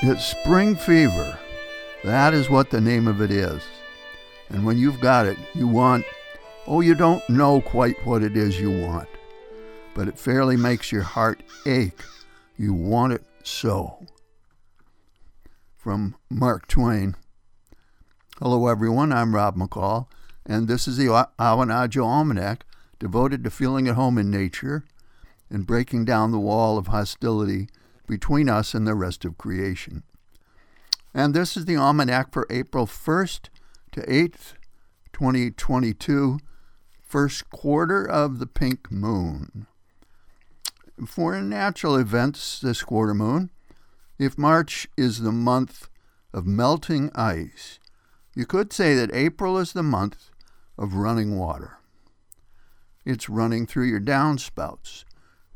It's spring fever. That is what the name of it is. And when you've got it, you want, oh, you don't know quite what it is you want, but it fairly makes your heart ache. You want it so. From Mark Twain. Hello, everyone. I'm Rob McCall, and this is the Awanadjo Almanac devoted to feeling at home in nature and breaking down the wall of hostility between us and the rest of creation. And this is the almanac for April 1st to 8th, 2022, first quarter of the pink moon. For natural events this quarter moon, if March is the month of melting ice, you could say that April is the month of running water. It's running through your downspouts,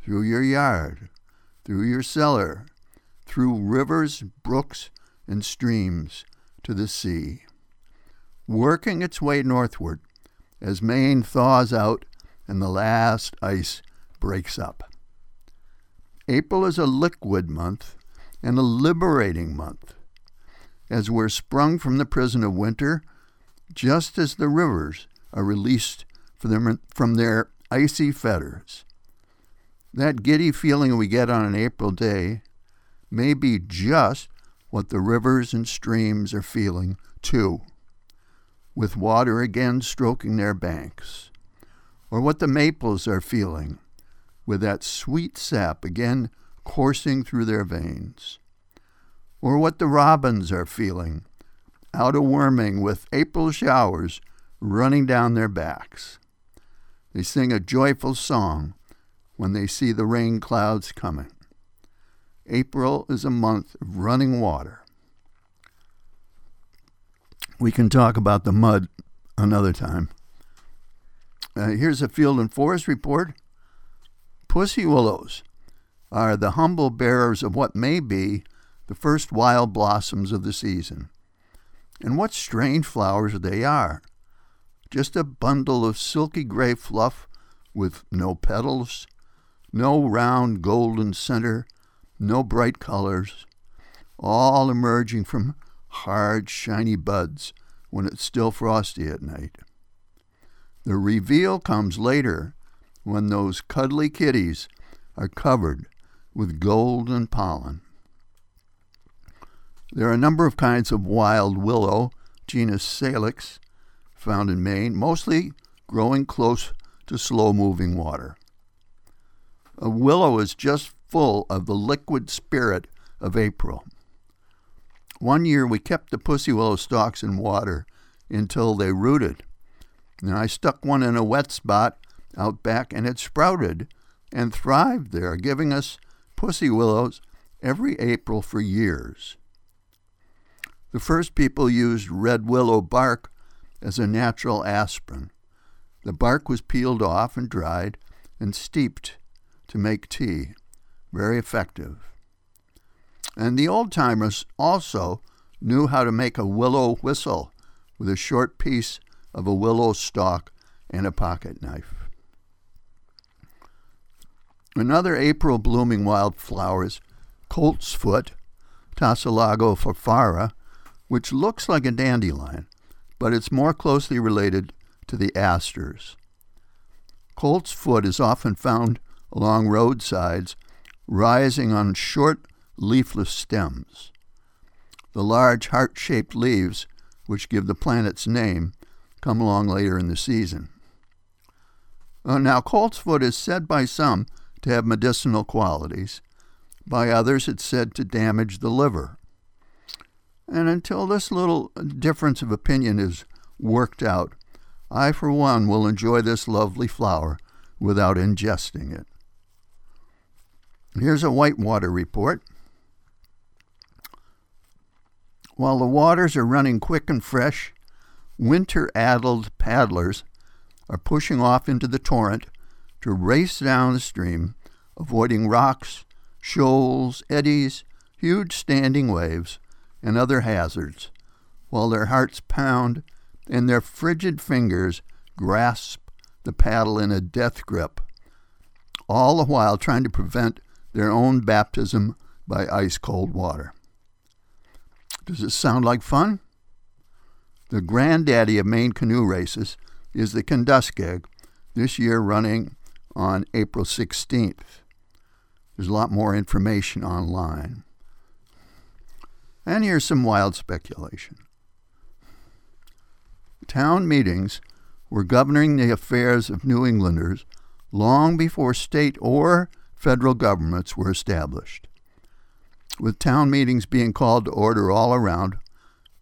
through your yard, through your cellar, through rivers, brooks, and streams to the sea, working its way northward as Maine thaws out and the last ice breaks up. April is a liquid month and a liberating month, as we're sprung from the prison of winter, just as the rivers are released from their icy fetters. That giddy feeling we get on an April day may be just what the rivers and streams are feeling too, with water again stroking their banks, or what the maples are feeling, with that sweet sap again coursing through their veins, or what the robins are feeling, out a worming with April showers running down their backs. They sing a joyful song when they see the rain clouds coming. April is a month of running water. We can talk about the mud another time. Uh, here's a field and forest report. Pussy willows are the humble bearers of what may be the first wild blossoms of the season. And what strange flowers they are! Just a bundle of silky gray fluff with no petals, no round golden center, no bright colors, all emerging from hard, shiny buds when it's still frosty at night. The reveal comes later when those cuddly kitties are covered with golden pollen. There are a number of kinds of wild willow, genus Salix, found in Maine, mostly growing close to slow moving water. A willow is just full of the liquid spirit of April. One year we kept the pussy willow stalks in water until they rooted. And I stuck one in a wet spot out back and it sprouted and thrived there, giving us pussy willows every April for years. The first people used red willow bark as a natural aspirin. The bark was peeled off and dried and steeped to make tea very effective. And the old timers also knew how to make a willow whistle with a short piece of a willow stalk and a pocket knife. Another April blooming wildflower is colt's foot, Tussilago farfara, which looks like a dandelion, but it's more closely related to the asters. Colt's foot is often found along roadsides rising on short, leafless stems. The large heart shaped leaves, which give the plant its name, come along later in the season. Uh, now, coltsfoot is said by some to have medicinal qualities. By others, it's said to damage the liver. And until this little difference of opinion is worked out, I, for one, will enjoy this lovely flower without ingesting it. Here's a whitewater report. While the waters are running quick and fresh, winter addled paddlers are pushing off into the torrent to race down the stream, avoiding rocks, shoals, eddies, huge standing waves, and other hazards, while their hearts pound and their frigid fingers grasp the paddle in a death grip, all the while trying to prevent their own baptism by ice cold water. Does it sound like fun? The granddaddy of Maine canoe races is the Kenduskeag, this year running on April 16th. There's a lot more information online. And here's some wild speculation. Town meetings were governing the affairs of New Englanders long before state or federal governments were established. With town meetings being called to order all around,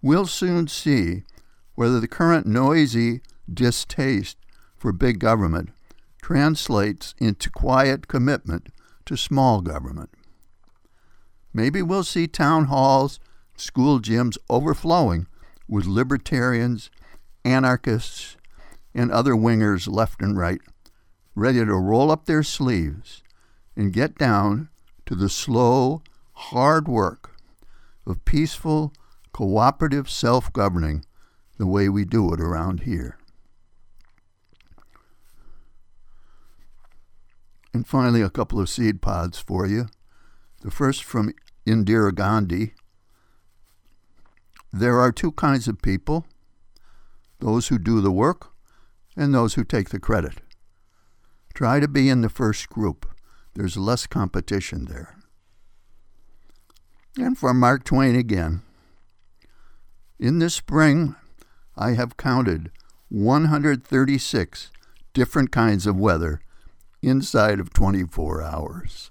we'll soon see whether the current noisy distaste for big government translates into quiet commitment to small government. Maybe we'll see town halls, school gyms overflowing with libertarians, anarchists, and other wingers left and right, ready to roll up their sleeves and get down to the slow, hard work of peaceful, cooperative self governing the way we do it around here. And finally, a couple of seed pods for you. The first from Indira Gandhi. There are two kinds of people those who do the work and those who take the credit. Try to be in the first group, there's less competition there. And from Mark Twain again. In the spring, I have counted 136 different kinds of weather inside of 24 hours.